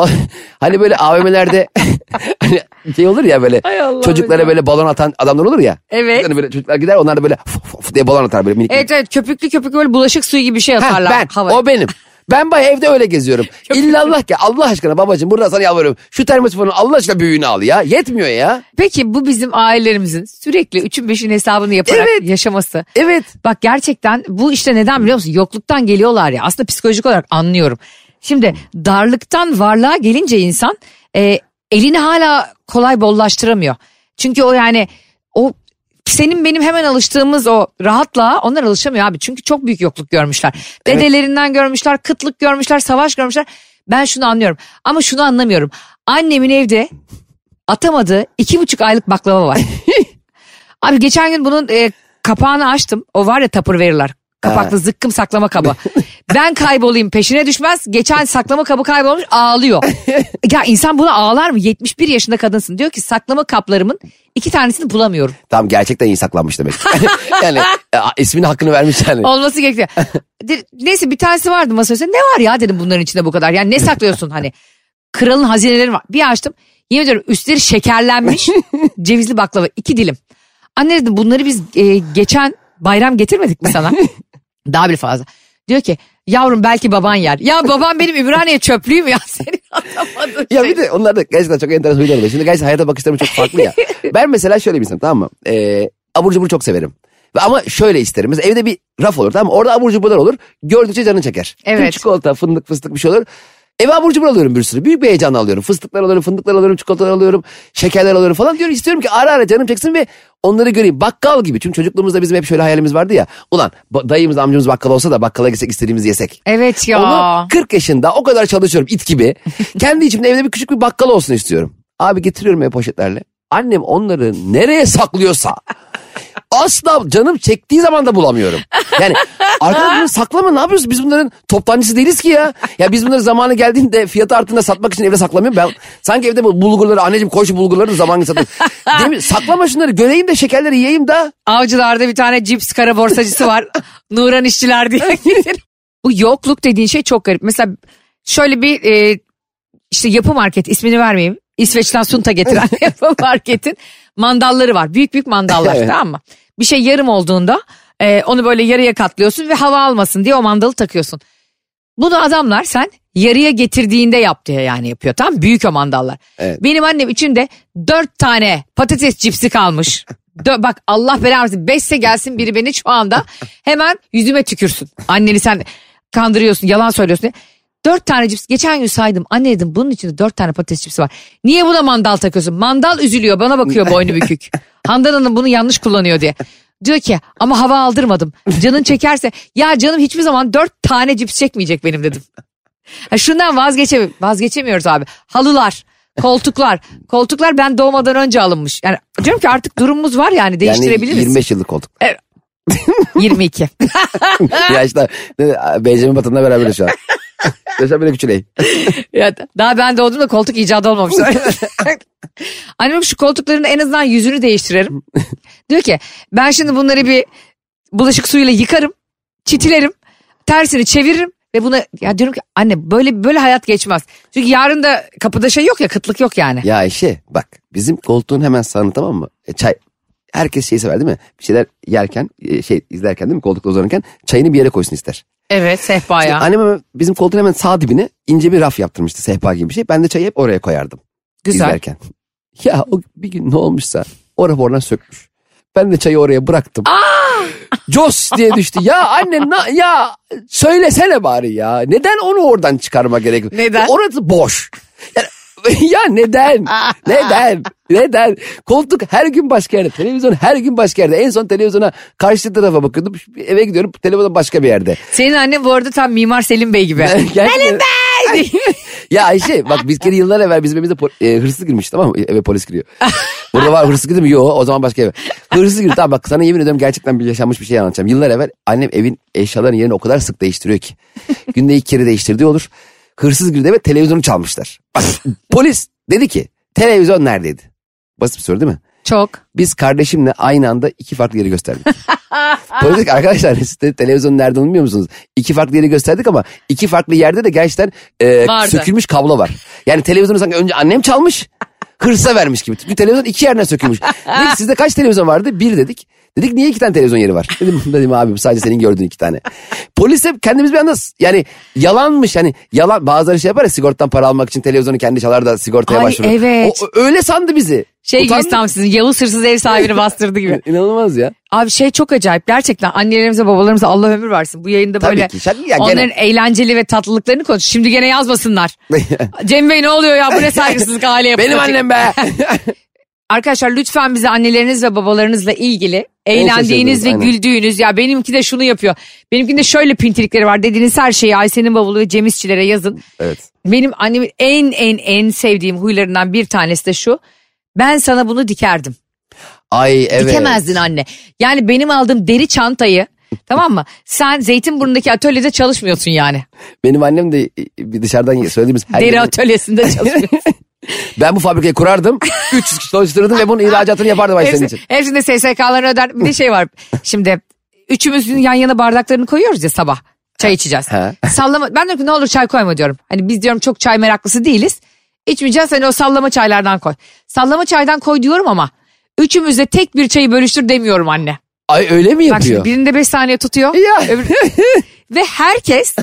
hani böyle AVM'lerde hani şey olur ya böyle çocuklara ya. böyle balon atan adamlar olur ya. Evet. Hani böyle çocuklar gider onlar da böyle fuf fuf diye balon atar böyle minik. Evet evet köpüklü köpüklü böyle bulaşık suyu gibi bir şey Ha, atarlar. ben havaya. o benim. Ben bay evde öyle geziyorum. İllallah ki Allah aşkına babacığım burada sana yalvarıyorum. Şu termosifonun Allah aşkına büyüğünü al ya. Yetmiyor ya. Peki bu bizim ailelerimizin sürekli üçün beşin hesabını yaparak Evet. yaşaması. Evet. Bak gerçekten bu işte neden biliyor musun? Yokluktan geliyorlar ya. Aslında psikolojik olarak anlıyorum. Şimdi darlıktan varlığa gelince insan e, elini hala kolay bollaştıramıyor. Çünkü o yani o senin benim hemen alıştığımız o rahatlığa onlar alışamıyor abi. Çünkü çok büyük yokluk görmüşler. Dedelerinden görmüşler, kıtlık görmüşler, savaş görmüşler. Ben şunu anlıyorum ama şunu anlamıyorum. Annemin evde atamadığı iki buçuk aylık baklava var. Abi geçen gün bunun e, kapağını açtım. O var ya tapır verirler. Kapaklı zıkkım saklama kabı. Ben kaybolayım peşine düşmez. Geçen saklama kabı kaybolmuş ağlıyor. ya insan buna ağlar mı? 71 yaşında kadınsın. Diyor ki saklama kaplarımın iki tanesini bulamıyorum. Tamam gerçekten iyi saklanmış demek. yani e, isminin hakkını vermiş yani. Olması gerekiyor. De- Neyse bir tanesi vardı masaya. Ne var ya dedim bunların içinde bu kadar. Yani ne saklıyorsun hani? Kralın hazineleri var. Bir açtım. Yemin ediyorum üstleri şekerlenmiş cevizli baklava. iki dilim. Anne dedim bunları biz e, geçen bayram getirmedik mi sana? Daha bir fazla. Diyor ki yavrum belki baban yer. Ya babam benim Ümraniye çöplüğüm ya. Seni atamadın. Ya bir de onlar da gerçekten çok enteresan huylar oluyor. Şimdi gerçekten hayata bakışlarım çok farklı ya. ben mesela şöyle bir insanım tamam mı? Ee, abur cubur çok severim. Ve Ama şöyle isterim. Mesela evde bir raf olur tamam mı? Orada abur cuburlar olur. Gördükçe canın çeker. Evet. Tüm çikolata, fındık, fıstık bir şey olur. Eve abur cubur alıyorum bir sürü. Büyük bir heyecanla alıyorum. Fıstıklar alıyorum, fındıklar alıyorum, çikolatalar alıyorum, şekerler alıyorum falan. Diyorum istiyorum ki ara ara canım çeksin ve onları göreyim. Bakkal gibi. Çünkü çocukluğumuzda bizim hep şöyle hayalimiz vardı ya. Ulan dayımız amcamız bakkal olsa da bakkala gitsek istediğimizi yesek. Evet ya. Onu 40 yaşında o kadar çalışıyorum it gibi. Kendi içimde evde bir küçük bir bakkal olsun istiyorum. Abi getiriyorum eve poşetlerle. Annem onları nereye saklıyorsa asla canım çektiği zaman da bulamıyorum. Yani arkadaş bunu saklama ne yapıyorsun? Biz bunların toptancısı değiliz ki ya. Ya biz bunları zamanı geldiğinde fiyatı arttığında satmak için evde saklamıyorum. Ben sanki evde bu bulgurları anneciğim koy şu bulgurları zamanı satayım. Değil mi? Saklama şunları göreyim de şekerleri yiyeyim da. Avcılarda bir tane cips kara borsacısı var. Nuran işçiler diye. Bu yokluk dediğin şey çok garip. Mesela şöyle bir e, işte yapı market ismini vermeyeyim. İsveç'ten sunta getiren marketin mandalları var. Büyük büyük mandallar Evet. tamam mı? Bir şey yarım olduğunda e, onu böyle yarıya katlıyorsun ve hava almasın diye o mandalı takıyorsun. Bunu adamlar sen yarıya getirdiğinde yap diye yani yapıyor mı? Büyük o mandallar. Evet. Benim annem içinde dört tane patates cipsi kalmış. Dö- bak Allah belanı versin. Beşse gelsin biri beni şu anda hemen yüzüme tükürsün. Anneni sen kandırıyorsun yalan söylüyorsun diye. Dört tane cips geçen gün saydım. Anne dedim bunun içinde dört tane patates cipsi var. Niye buna mandal takıyorsun? Mandal üzülüyor bana bakıyor boynu bükük. Handan Hanım bunu yanlış kullanıyor diye. Diyor ki ama hava aldırmadım. Canın çekerse ya canım hiçbir zaman dört tane cips çekmeyecek benim dedim. Ha, şundan vazgeçe vazgeçemiyoruz abi. Halılar, koltuklar. Koltuklar ben doğmadan önce alınmış. Yani diyorum ki artık durumumuz var yani Yani değiştirebiliriz. 25 yıllık koltuk. 22. ya işte ne- Benjamin Button'la beraberiz şu an. Yaşam bile küçüleyim. Ya, daha ben doğduğumda koltuk icadı olmamış. Annem şu koltukların en azından yüzünü değiştirelim. Diyor ki ben şimdi bunları bir bulaşık suyuyla yıkarım, çitilerim, tersini çeviririm ve buna ya diyorum ki anne böyle böyle hayat geçmez. Çünkü yarın da kapıda şey yok ya kıtlık yok yani. Ya Ayşe bak bizim koltuğun hemen sağını tamam mı? E, çay herkes şey sever değil mi? Bir şeyler yerken e, şey izlerken değil mi koltukta uzanırken çayını bir yere koysun ister. Evet sehpaya. Annem hemen bizim koltuğun hemen sağ dibine ince bir raf yaptırmıştı sehpa gibi bir şey. Ben de çayı hep oraya koyardım Güzel. izlerken. Ya o bir gün ne olmuşsa o raf oradan sökmüş. Ben de çayı oraya bıraktım. Jos diye düştü. Ya anne na, ya söylesene bari ya. Neden onu oradan çıkarma gerek? Neden? Orası boş. Yani, ya neden? neden? Neden? Koltuk her gün başka yerde. Televizyon her gün başka yerde. En son televizyona karşı tarafa bakıyordum. Eve gidiyorum televizyon başka bir yerde. Senin annen bu arada tam Mimar Selim Bey gibi. Selim Bey! Ya Ayşe bak bir kere yıllar evvel bizim evimize e, hırsız girmiş tamam mı? Eve polis giriyor. Burada var hırsız girdi mi? Yok o zaman başka eve. Hırsız girdi tamam bak sana yemin ediyorum gerçekten bir yaşanmış bir şey anlatacağım. Yıllar evvel annem evin eşyalarının yerini o kadar sık değiştiriyor ki. Günde iki kere değiştirdiği olur. Hırsız girdi ve televizyonu çalmışlar. Bak polis dedi ki televizyon neredeydi? Basit bir soru değil mi? Çok. Biz kardeşimle aynı anda iki farklı yeri gösterdik. Polis ki arkadaşlar siz de televizyon nerede bilmiyor musunuz? İki farklı yeri gösterdik ama iki farklı yerde de gerçekten e, Vardı. sökülmüş kablo var. Yani televizyonu sanki önce annem çalmış hırsa vermiş gibi. Çünkü televizyon iki yerden sökülmüş. Dedik sizde kaç televizyon vardı? Bir dedik. Dedik niye iki tane televizyon yeri var? Dedim, dedim abi bu sadece senin gördüğün iki tane. Polis hep kendimiz bir anda yani yalanmış hani yalan bazıları şey yapar ya sigortadan para almak için televizyonu kendi çalar da sigortaya Ay, başvurur. evet. O- öyle sandı bizi. Şey gibi Utandı. tam sizin Yavuz hırsız ev sahibini bastırdı gibi. İnanılmaz ya. Abi şey çok acayip gerçekten annelerimize babalarımıza Allah ömür versin. Bu yayında Tabii böyle ki. Şaka- ya gene- onların eğlenceli ve tatlılıklarını konuş. Şimdi gene yazmasınlar. Cem Bey ne oluyor ya bu ne saygısızlık aile yapıyor. Benim annem be. Arkadaşlar lütfen bize anneleriniz ve babalarınızla ilgili eğlendiğiniz ve aynen. güldüğünüz ya benimki de şunu yapıyor. Benimkinde şöyle pintilikleri var dediğiniz her şeyi Ayşe'nin bavulu ve Cem İşçilere yazın. evet. Benim annemin en en en sevdiğim huylarından bir tanesi de şu. Ben sana bunu dikerdim. Ay evet. Dikemezdin anne. Yani benim aldığım deri çantayı tamam mı? Sen Zeytinburnu'ndaki atölyede çalışmıyorsun yani. Benim annem de bir dışarıdan söylediğimiz her Deri gün- atölyesinde çalışmıyorsun. Ben bu fabrikayı kurardım. 300 kişi çalıştırırdım ve bunun ihracatını yapardım Hepsi, için. hepsinde SSK'larını öder. Bir de şey var. Şimdi üçümüzün yan yana bardaklarını koyuyoruz ya sabah. Çay içeceğiz. He. Sallama. Ben diyorum ki ne olur çay koyma diyorum. Hani biz diyorum çok çay meraklısı değiliz. İçmeyeceğiz hani o sallama çaylardan koy. Sallama çaydan koy diyorum ama üçümüz de tek bir çayı bölüştür demiyorum anne. Ay öyle mi Bak şimdi yapıyor? birinde 5 saniye tutuyor. Ya. öbür- Ve herkes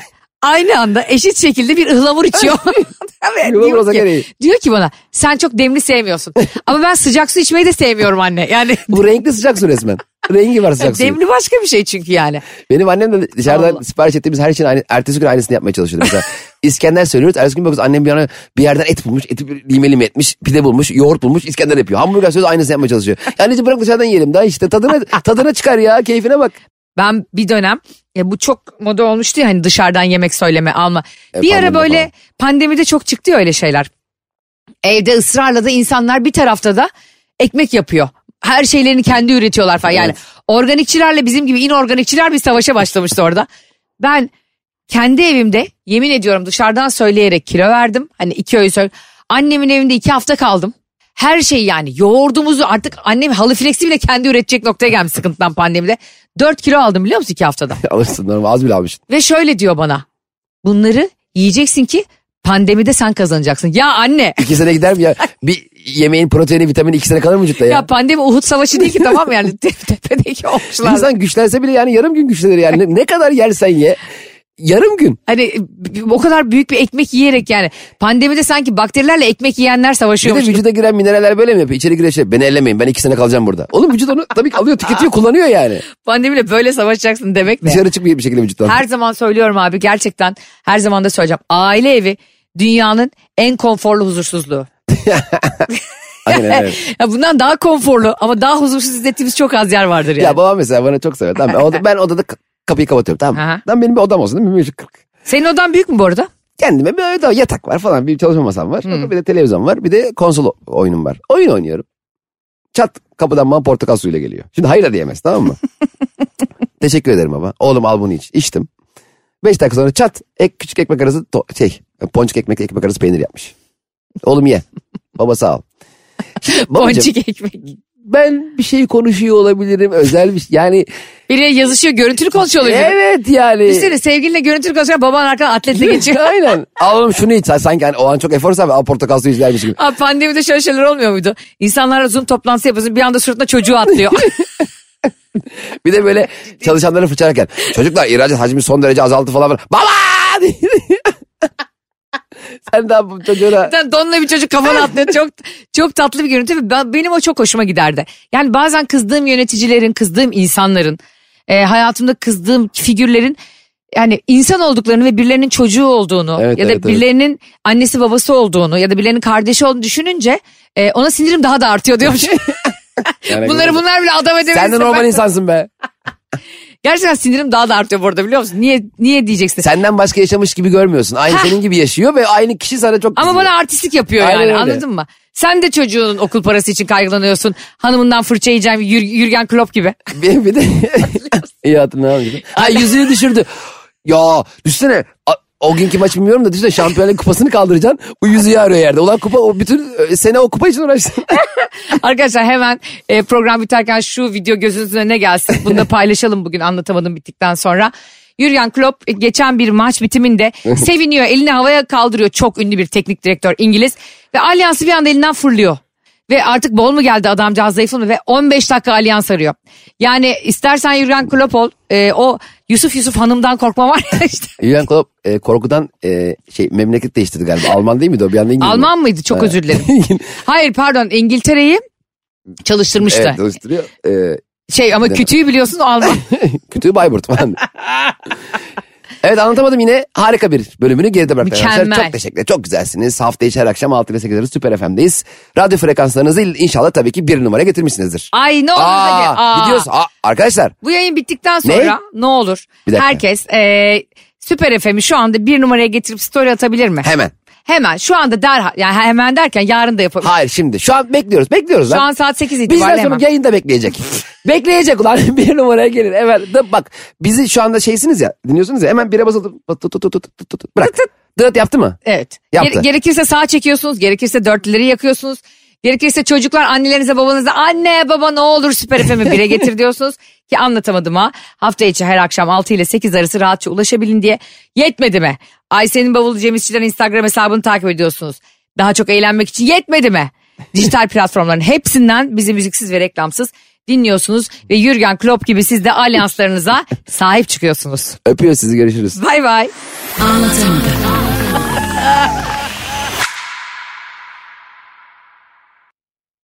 aynı anda eşit şekilde bir ıhlamur içiyor. Tabii, diyor, ki, diyor ki bana sen çok demli sevmiyorsun. Ama ben sıcak su içmeyi de sevmiyorum anne. Yani Bu renkli sıcak su resmen. Rengi var sıcak suyun. demli başka bir şey çünkü yani. Benim annem de dışarıdan Allah. sipariş ettiğimiz her şeyin aynı, ertesi gün aynısını yapmaya çalışıyordu. Mesela İskender söylüyoruz. Ertesi gün bakıyoruz annem bir, yana, bir yerden et bulmuş. Eti bir lime lime etmiş. Pide bulmuş. Yoğurt bulmuş. İskender yapıyor. Hamburger söylüyoruz aynısını yapmaya çalışıyor. Yani bırak dışarıdan yiyelim. Daha işte tadına, tadına çıkar ya. Keyfine bak. Ben bir dönem ya bu çok moda olmuştu ya hani dışarıdan yemek söyleme alma. E, bir ara böyle falan. pandemide çok çıktı ya öyle şeyler. Evde ısrarla da insanlar bir tarafta da ekmek yapıyor. Her şeylerini kendi üretiyorlar falan. Yani Evet. organikçilerle bizim gibi inorganikçiler bir savaşa başlamıştı orada. Ben kendi evimde yemin ediyorum dışarıdan söyleyerek kilo verdim. Hani iki öğün söyle. Annemin evinde iki hafta kaldım. Her şey yani yoğurdumuzu artık annem halı fleksi bile kendi üretecek noktaya gelmiş sıkıntıdan pandemide. 4 kilo aldım biliyor musun iki haftada. Alırsın normal az bile almışsın. Ve şöyle diyor bana. Bunları yiyeceksin ki pandemide sen kazanacaksın. Ya anne. İki sene gider mi ya? Bir yemeğin proteini vitamini iki sene kalır mı vücutta ya? Ya pandemi Uhud Savaşı değil ki tamam yani Te- tepedeki okçular. İnsan güçlense bile yani yarım gün güçlenir yani. Ne, ne kadar yersen ye. Yarım gün. Hani b- o kadar büyük bir ekmek yiyerek yani pandemide sanki bakterilerle ekmek yiyenler Bir savaşıyormuş. de vücuda giren mineraller böyle mi yapıyor? İçeri giriyor şey beni ellemeyin ben iki sene kalacağım burada. Oğlum vücut onu tabii ki alıyor tüketiyor kullanıyor yani. Pandemiyle böyle savaşacaksın demek ne? Dışarı çıkmıyor bir şekilde vücuttan. Her zaman söylüyorum abi gerçekten her zaman da söyleyeceğim. Aile evi dünyanın en konforlu huzursuzluğu. Aynen evet. Ya bundan daha konforlu ama daha huzursuz hissettiğimiz çok az yer vardır yani. Ya babam mesela bana çok sever. Tamam, ben, oda- ben odada kapıyı kapatıyorum tamam Aha. mı? Tamam benim bir odam olsun değil mi? Kırk. Senin odan büyük mü bu arada? Kendime bir oda yatak var falan bir çalışma masam var. Bir de televizyon var bir de konsol oyunum var. Oyun oynuyorum. Çat kapıdan bana portakal suyuyla geliyor. Şimdi hayır da diyemez tamam mı? Teşekkür ederim baba. Oğlum al bunu iç. İçtim. Beş dakika sonra çat ek, küçük ekmek arası to- şey ponçik ekmek ekmek arası peynir yapmış. Oğlum ye. Baba sağ ol. Şimdi babacığım, Ponçik ekmek. Ben bir şey konuşuyor olabilirim özel bir şey. Yani Biri yazışıyor görüntülü konuşuyor oluyor. evet yani. Düşünsene sevgilinle görüntülü konuşuyor baban arkadan atletle geçiyor. Aynen. Oğlum şunu iç. Sanki hani o an çok efor sarf. Al portakal suyu içlermiş gibi. Abi pandemide şöyle şeyler olmuyor muydu? İnsanlarla zoom toplantısı yapıyorsun bir anda suratına çocuğu atlıyor. Bir de böyle çalışanları fırçalarken. Çocuklar ihracat hacmi son derece azaldı falan. Baba! Sen daha bu çocuğuna... Zaten donla bir çocuk kafana atlıyor. Çok çok tatlı bir görüntü ben- benim o çok hoşuma giderdi. Yani bazen kızdığım yöneticilerin, kızdığım insanların, e, hayatımda kızdığım figürlerin yani insan olduklarını ve birilerinin çocuğu olduğunu Evet, ya da evet, evet. birilerinin annesi babası olduğunu ya da birilerinin kardeşi olduğunu düşününce e, ona sinirim daha da artıyor diyormuş. Yani Bunları bunlar bile adam edemezsin. Sen de normal insansın be. Gerçekten sinirim daha da artıyor burada biliyor musun? Niye niye diyeceksin? Senden başka yaşamış gibi görmüyorsun. Aynı Heh. senin gibi yaşıyor ve aynı kişi sana çok Ama kızıyor. bana artistlik yapıyor Aynen yani öyle. anladın mı? Sen de çocuğun okul parası için kaygılanıyorsun. Hanımından fırça yiyeceğim Yür- Jürgen Klopp gibi. Bir, bir de iyi hatırlamıyorum. Ha yüzüğü düşürdü. Ya düşsene o günkü maç bilmiyorum da düşünsene şampiyonluk kupasını kaldıracaksın. Bu yüzüğü arıyor yerde. Ulan kupa o bütün e, sene o kupa için uğraştın. Arkadaşlar hemen e, program biterken şu video gözünüzün önüne gelsin. Bunu da paylaşalım bugün anlatamadım bittikten sonra. Jürgen Klopp e, geçen bir maç bitiminde seviniyor elini havaya kaldırıyor çok ünlü bir teknik direktör İngiliz ve alyansı bir anda elinden fırlıyor. Ve artık bol mu geldi adamcağız zayıfladı ve 15 dakika alyans arıyor. Yani istersen Jürgen Klopp ol e, o Yusuf Yusuf hanımdan korkma var ya işte. Jürgen Klopp e, korkudan e, şey memleket değiştirdi galiba. Alman değil miydi o? Bir anda İngiliz mi? Alman mıydı çok özür dilerim. Hayır pardon İngiltere'yi çalıştırmıştı. Evet değiştiriyor. E, Şey ama kütüğü biliyorsun Alman. Kötü Bayburt falan. Evet anlatamadım yine harika bir bölümünü geride bıraktık. Mükemmel. Çok teşekkürler. Çok güzelsiniz. Hafta içi her akşam 6 ile 8 arası Süper FM'deyiz. Radyo frekanslarınızı inşallah tabii ki bir numara getirmişsinizdir. Ay ne olur. Aa, Aa. gidiyoruz. Aa, arkadaşlar Bu yayın bittikten sonra ne, olur Bir dakika. herkes e, Süper FM'i şu anda bir numaraya getirip story atabilir mi? hemen. Hemen şu anda derhal yani hemen derken yarın da yapabilir. Hayır şimdi şu an bekliyoruz. Bekliyoruz Şu lan. an saat 8 Bizden itibariyle sonra hemen. yayında bekleyecek. bekleyecek ulan bir numaraya gelir. Evet dıp bak bizi şu anda şeysiniz ya dinliyorsunuz ya hemen bire basıldı. Tut, tut, tut, tut, tut, tut. Bırak. Dıt yaptı mı? Evet. Yaptı. Gere- gerekirse sağ çekiyorsunuz, gerekirse dörtlüleri yakıyorsunuz. Gerekirse çocuklar annelerinize babanıza anne baba ne olur Süper FM'i bire getir diyorsunuz. Ki anlatamadım ha. Hafta içi her akşam 6 ile 8 arası rahatça ulaşabilin diye. Yetmedi mi? Ayşe'nin bavulu Cem İşçilerin Instagram hesabını takip ediyorsunuz. Daha çok eğlenmek için yetmedi mi? Dijital platformların hepsinden bizi müziksiz ve reklamsız dinliyorsunuz. Ve Jürgen Klopp gibi siz de alyanslarınıza sahip çıkıyorsunuz. Öpüyor sizi görüşürüz. Bay bay. Anlatamadım.